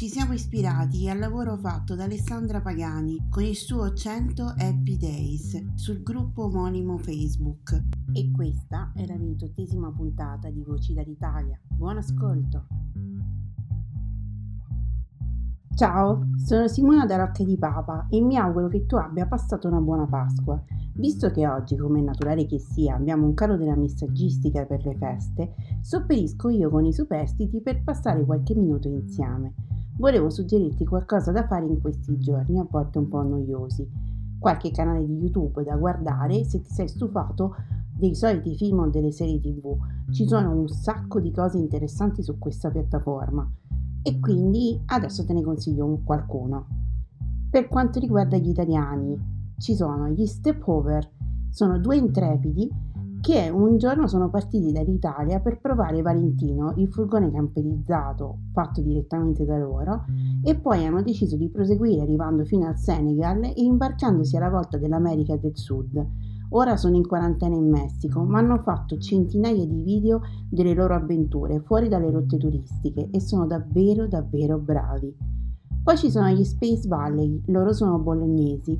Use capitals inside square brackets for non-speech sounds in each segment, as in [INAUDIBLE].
Ci siamo ispirati al lavoro fatto da Alessandra Pagani con il suo 100 Happy Days sul gruppo omonimo Facebook. E questa è la ventottesima puntata di Voci dall'Italia. Buon ascolto! Ciao, sono Simona da Rocca di Papa e mi auguro che tu abbia passato una buona Pasqua. Visto che oggi, come è naturale che sia, abbiamo un calo della messaggistica per le feste, sopperisco io con i superstiti per passare qualche minuto insieme volevo suggerirti qualcosa da fare in questi giorni, a volte un po' noiosi. Qualche canale di YouTube da guardare se ti sei stufato dei soliti film o delle serie TV. Ci sono un sacco di cose interessanti su questa piattaforma e quindi adesso te ne consiglio qualcuno. Per quanto riguarda gli italiani, ci sono gli Step Over, sono due intrepidi che un giorno sono partiti dall'Italia per provare Valentino, il furgone camperizzato fatto direttamente da loro, e poi hanno deciso di proseguire arrivando fino al Senegal e imbarcandosi alla volta dell'America del Sud. Ora sono in quarantena in Messico, ma hanno fatto centinaia di video delle loro avventure fuori dalle rotte turistiche e sono davvero davvero bravi. Poi ci sono gli Space Valley, loro sono bolognesi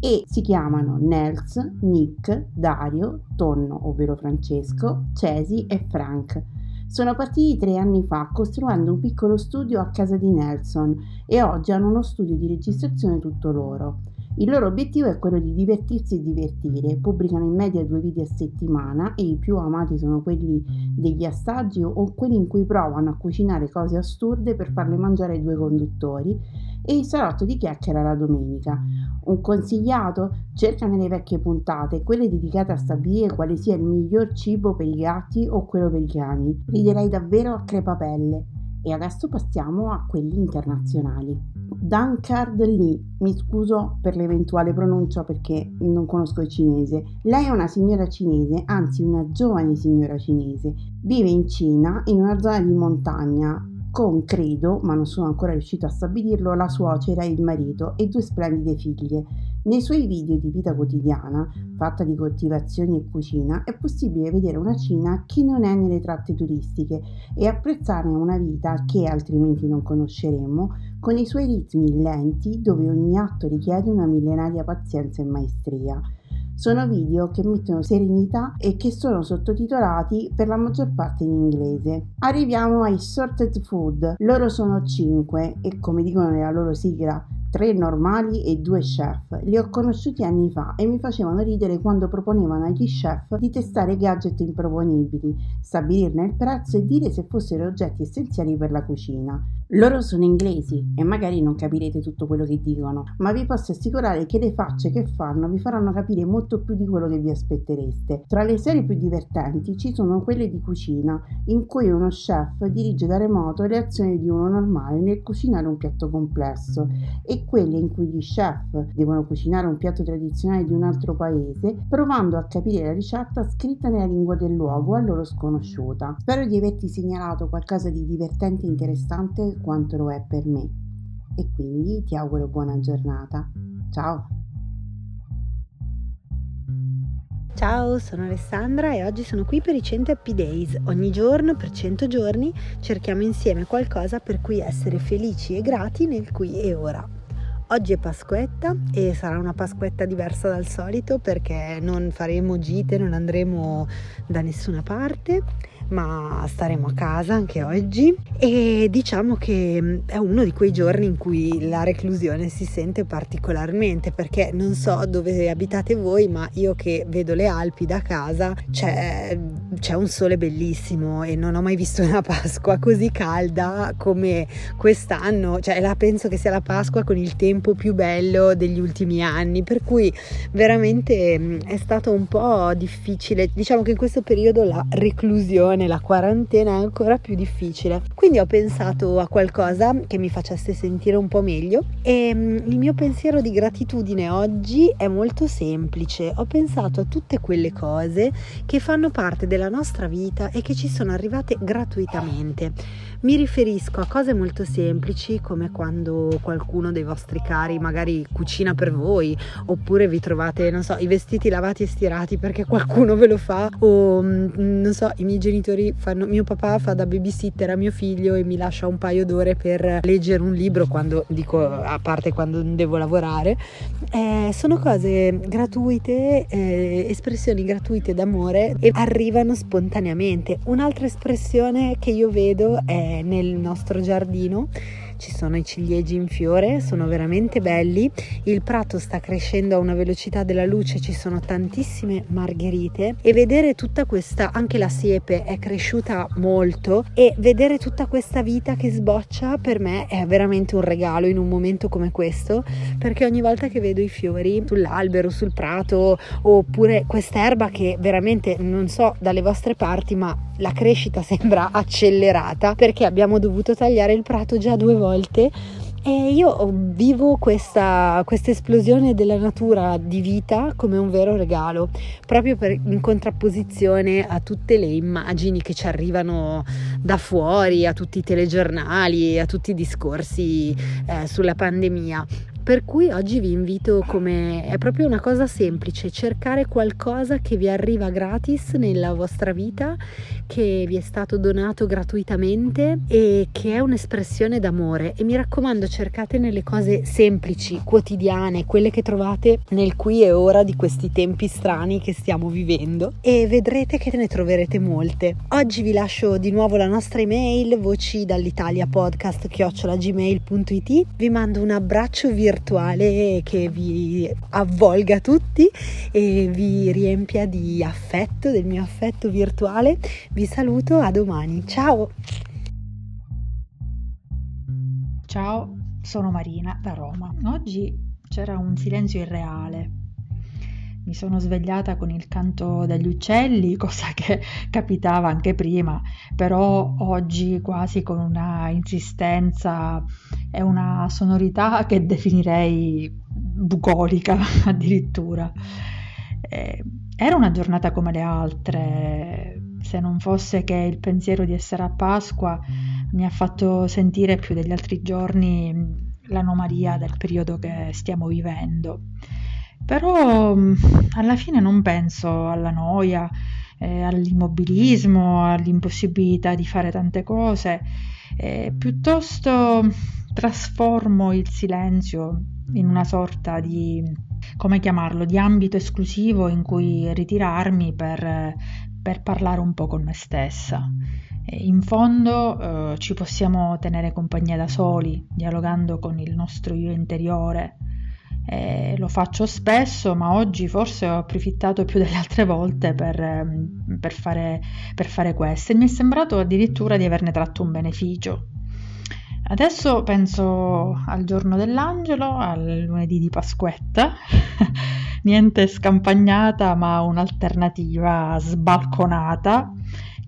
e si chiamano Nels, Nick, Dario, Tonno, ovvero Francesco, Cesi e Frank. Sono partiti tre anni fa costruendo un piccolo studio a casa di Nelson e oggi hanno uno studio di registrazione tutto loro. Il loro obiettivo è quello di divertirsi e divertire, pubblicano in media due video a settimana e i più amati sono quelli degli assaggi o quelli in cui provano a cucinare cose assurde per farle mangiare ai due conduttori e il salotto di chiacchiera la domenica. Un consigliato? Cerca nelle vecchie puntate, quelle dedicate a stabilire quale sia il miglior cibo per i gatti o quello per i cani. Riderai davvero a crepapelle. E adesso passiamo a quelli internazionali. Dankard Lee, mi scuso per l'eventuale pronuncia perché non conosco il cinese. Lei è una signora cinese, anzi una giovane signora cinese. Vive in Cina, in una zona di montagna, con, credo, ma non sono ancora riuscito a stabilirlo, la suocera, il marito e due splendide figlie. Nei suoi video di vita quotidiana, fatta di coltivazioni e cucina, è possibile vedere una Cina che non è nelle tratte turistiche e apprezzarne una vita che altrimenti non conosceremmo, con i suoi ritmi lenti dove ogni atto richiede una millenaria pazienza e maestria. Sono video che mettono serenità e che sono sottotitolati per la maggior parte in inglese. Arriviamo ai Sorted Food. Loro sono 5 e come dicono nella loro sigla tre normali e due chef. Li ho conosciuti anni fa e mi facevano ridere quando proponevano agli chef di testare gadget improponibili, stabilirne il prezzo e dire se fossero oggetti essenziali per la cucina. Loro sono inglesi e magari non capirete tutto quello che dicono, ma vi posso assicurare che le facce che fanno vi faranno capire molto più di quello che vi aspettereste. Tra le serie più divertenti ci sono quelle di cucina, in cui uno chef dirige da remoto le azioni di uno normale nel cucinare un piatto complesso e quelle in cui gli chef devono cucinare un piatto tradizionale di un altro paese, provando a capire la ricetta scritta nella lingua del luogo a loro sconosciuta. Spero di averti segnalato qualcosa di divertente e interessante quanto lo è per me. E quindi ti auguro buona giornata. Ciao! Ciao, sono Alessandra e oggi sono qui per i 100 Happy Days. Ogni giorno, per 100 giorni, cerchiamo insieme qualcosa per cui essere felici e grati nel qui e ora. Oggi è Pasquetta e sarà una Pasquetta diversa dal solito perché non faremo gite, non andremo da nessuna parte ma staremo a casa anche oggi. E diciamo che mm, è uno di quei giorni in cui la reclusione si sente particolarmente perché non so dove abitate voi ma io che vedo le Alpi da casa c'è, c'è un sole bellissimo e non ho mai visto una [LAUGHS] Pasqua così calda come quest'anno. Cioè la penso che sia la Pasqua con il tempo più bello degli ultimi anni per cui veramente mm, è stato un po' difficile. Diciamo che in questo periodo la reclusione situazione, la quarantena è ancora più difficile. Quindi ho pensato a qualcosa che mi facesse sentire un po' meglio e mm, il mio pensiero di gratitudine oggi è molto semplice. Ho pensato a tutte quelle cose che fanno parte della nostra vita e che ci sono arrivate gratuitamente. Mi riferisco a cose molto semplici come quando qualcuno dei vostri cari magari cucina per voi oppure vi trovate, non so, i vestiti lavati e stirati perché qualcuno ve lo fa o mm, non so, i miei genitori genitori fanno, mio papà fa da babysitter a mio figlio e mi lascia un paio d'ore per leggere un libro quando dico a parte quando devo lavorare. Eh, sono cose gratuite, eh, espressioni gratuite d'amore e arrivano spontaneamente. Un'altra espressione che io vedo è nel nostro giardino ci sono i ciliegi in fiore, sono veramente belli, il prato sta crescendo a una velocità della luce, ci sono tantissime margherite. E vedere tutta questa, anche la siepe è cresciuta molto. E vedere tutta questa vita che sboccia per me è veramente un regalo in un momento come questo, perché ogni volta che vedo i fiori sull'albero, sul prato oppure quest'erba che veramente non so dalle vostre parti, ma la crescita [LAUGHS] sembra accelerata perché abbiamo dovuto tagliare il prato già due volte e io vivo questa, questa, esplosione della natura di vita come un vero regalo, proprio per, in contrapposizione a tutte le immagini che ci arrivano da fuori, a tutti i telegiornali, a tutti i discorsi eh, sulla pandemia. Per cui oggi vi invito come è proprio una cosa semplice, cercare qualcosa che vi arriva gratis nella vostra vita, che vi è stato donato gratuitamente e che è un'espressione d'amore. E mi raccomando cercate nelle cose semplici, quotidiane, quelle che trovate nel qui e ora di questi tempi strani che stiamo vivendo. E vedrete che ne troverete molte. Oggi vi lascio di nuovo la nostra email voci dall'Italia vi mando un abbraccio virtuale virtuale che vi avvolga tutti e vi riempia di affetto, del mio affetto virtuale. Vi saluto, a domani. Ciao! Ciao, sono Marina da Roma. Oggi c'era un silenzio irreale. Mi sono svegliata con il canto degli uccelli, [LAUGHS] cosa che capitava anche prima, però oggi quasi con una insistenza è una sonorità che definirei bucolica [LAUGHS] addirittura. Eh, era una giornata come le altre, se non fosse che il pensiero di essere a Pasqua mi ha fatto sentire più degli altri giorni l'anomalia del periodo che stiamo vivendo. Però alla fine non penso alla noia, eh, all'immobilismo, all'impossibilità di fare tante cose, eh, piuttosto trasformo il silenzio in una sorta di, come chiamarlo, di ambito esclusivo in cui ritirarmi per, per parlare un po' con me stessa. In fondo eh, ci possiamo tenere compagnia da soli, dialogando con il nostro io interiore, eh, lo faccio spesso, ma oggi forse ho approfittato più delle altre volte per, ehm, per, fare, per fare questo e mi è sembrato addirittura di averne tratto un beneficio. Adesso penso al giorno dell'angelo, al lunedì di Pasquetta, [LAUGHS] niente scampagnata ma un'alternativa sbalconata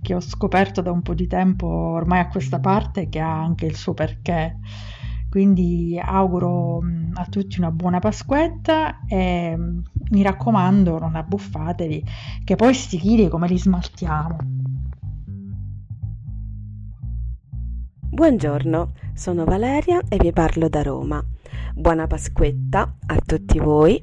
che ho scoperto da un po' di tempo ormai a questa parte che ha anche il suo perché. Quindi auguro mm, a tutti una buona Pasquetta e mm, mi raccomando non abbuffatevi che poi sti chili come li smaltiamo. Buongiorno, sono Valeria e vi parlo da Roma. Buona Pasquetta a tutti voi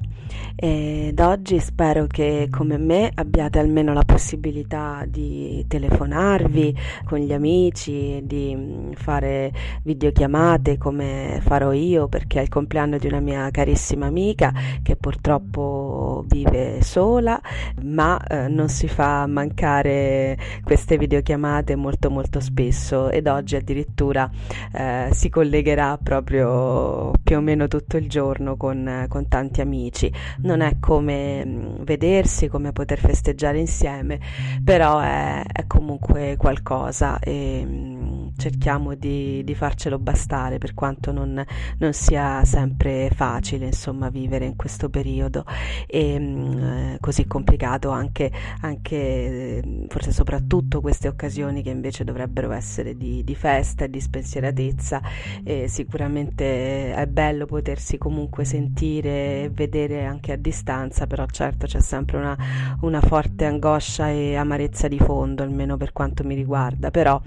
ed oggi spero che come me abbiate almeno la possibilità di telefonarvi con gli amici, di mm, fare videochiamate come farò io perché è il compleanno di una mia carissima amica che purtroppo vive sola, ma eh, non si fa mancare queste videochiamate molto molto spesso. Ed oggi addirittura eh, si collegherà proprio più o meno tutto il giorno con, con tanti amici non è come mm, vedersi, come poter festeggiare insieme, però è, è comunque qualcosa e mm, cerchiamo di, di, farcelo bastare per quanto non, non, sia sempre facile insomma vivere in questo periodo e mm, eh, così complicato anche, anche forse soprattutto queste occasioni che invece dovrebbero essere di, di festa e di spensieratezza e sicuramente è bello potersi comunque sentire e vedere anche a distanza, però certo c'è sempre una, una forte angoscia e amarezza di fondo, almeno per quanto mi riguarda, però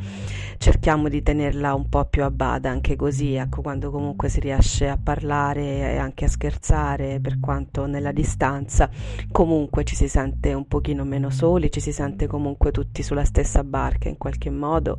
cerchiamo di tenerla un po' più a bada anche così, ecco, quando comunque si riesce a parlare e anche a scherzare, per quanto nella distanza, comunque ci si sente un pochino meno soli, ci si sente comunque tutti sulla stessa barca in qualche modo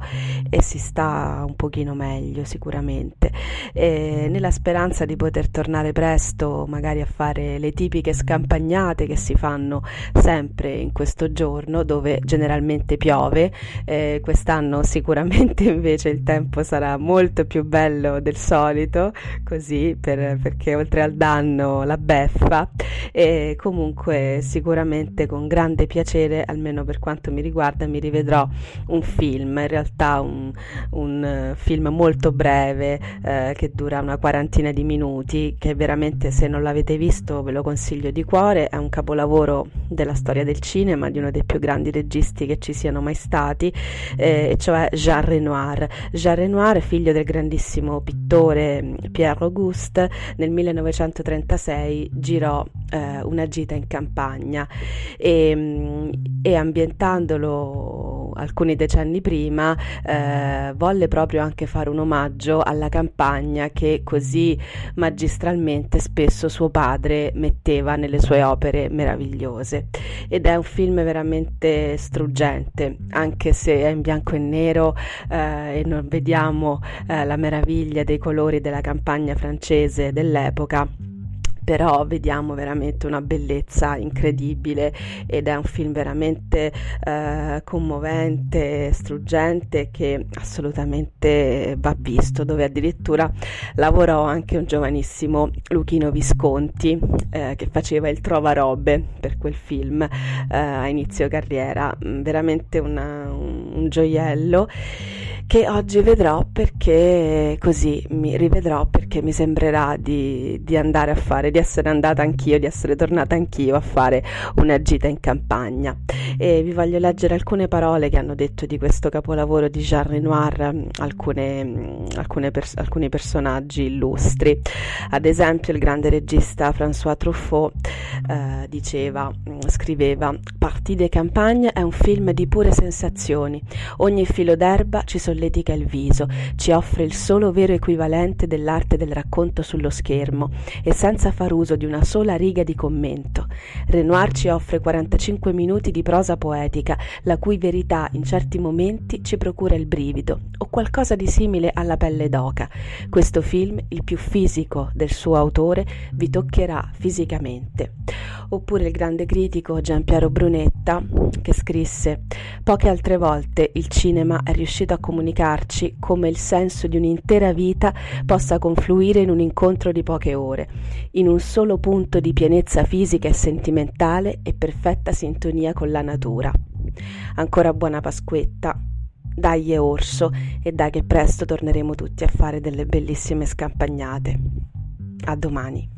e si sta un pochino meglio sicuramente. E nella speranza di poter tornare presto, magari a fare le tipiche scampagnate che si fanno sempre in questo giorno dove generalmente piove. Eh, quest'anno sicuramente [LAUGHS] invece il tempo sarà molto più bello del solito, così per, perché oltre al danno la beffa e comunque sicuramente con grande piacere, almeno per quanto mi riguarda, mi rivedrò un film, in realtà un, un film molto breve eh, che dura una quarantina di minuti, che veramente se non l'avete visto ve lo consiglio di cuore, è un capolavoro della storia del cinema, di uno dei più grandi registi che ci siano mai stati, eh, cioè Jean Renoir. Jean Renoir, figlio del grandissimo pittore mm, Pierre Auguste, nel 1936 girò eh, una gita in campagna e, mm, e ambientandolo alcuni decenni prima eh, volle proprio anche fare un omaggio alla campagna che così magistralmente spesso suo padre metteva nelle sue opere meravigliose. Ed è un film veramente struggente anche se è in bianco e nero eh, e non vediamo eh, la meraviglia dei colori della campagna francese dell'epoca però vediamo veramente una bellezza incredibile ed è un film veramente eh, commovente, struggente che assolutamente va visto, dove addirittura lavorò anche un giovanissimo Luchino Visconti eh, che faceva il trovarobe per quel film eh, a inizio carriera, mm, veramente una, un, un gioiello che oggi vedrò perché così mi rivedrò perché mi sembrerà di, di, andare a fare, di essere andata anch'io, di essere tornata anch'io a fare una gita in campagna. E vi voglio leggere alcune parole che hanno detto di questo capolavoro di Jean Renoir alcune, alcune pers- alcuni personaggi illustri. Ad esempio il grande regista François Truffaut eh, diceva, scriveva, Partie de campagne è un film di pure sensazioni. Ogni filo d'erba ci solletica il viso, ci offre il solo vero equivalente dell'arte del racconto sullo schermo e senza far uso di una sola riga di commento. Renoir ci offre 45 minuti di prosa poetica, la cui verità in certi momenti ci procura il brivido o qualcosa di simile alla pelle d'oca. Questo film, il più fisico del suo autore, vi toccherà fisicamente. Oppure il grande critico Gian Piero Brunetta che scrisse Poche altre volte il cinema è riuscito a comunicarci come il senso di un'intera vita possa confluire in un incontro di poche ore, in un solo punto di pienezza fisica e sentimentale e perfetta sintonia con la natura natura. Ancora buona Pasquetta. Dai orso e dai che presto torneremo tutti a fare delle bellissime scampagnate. A domani.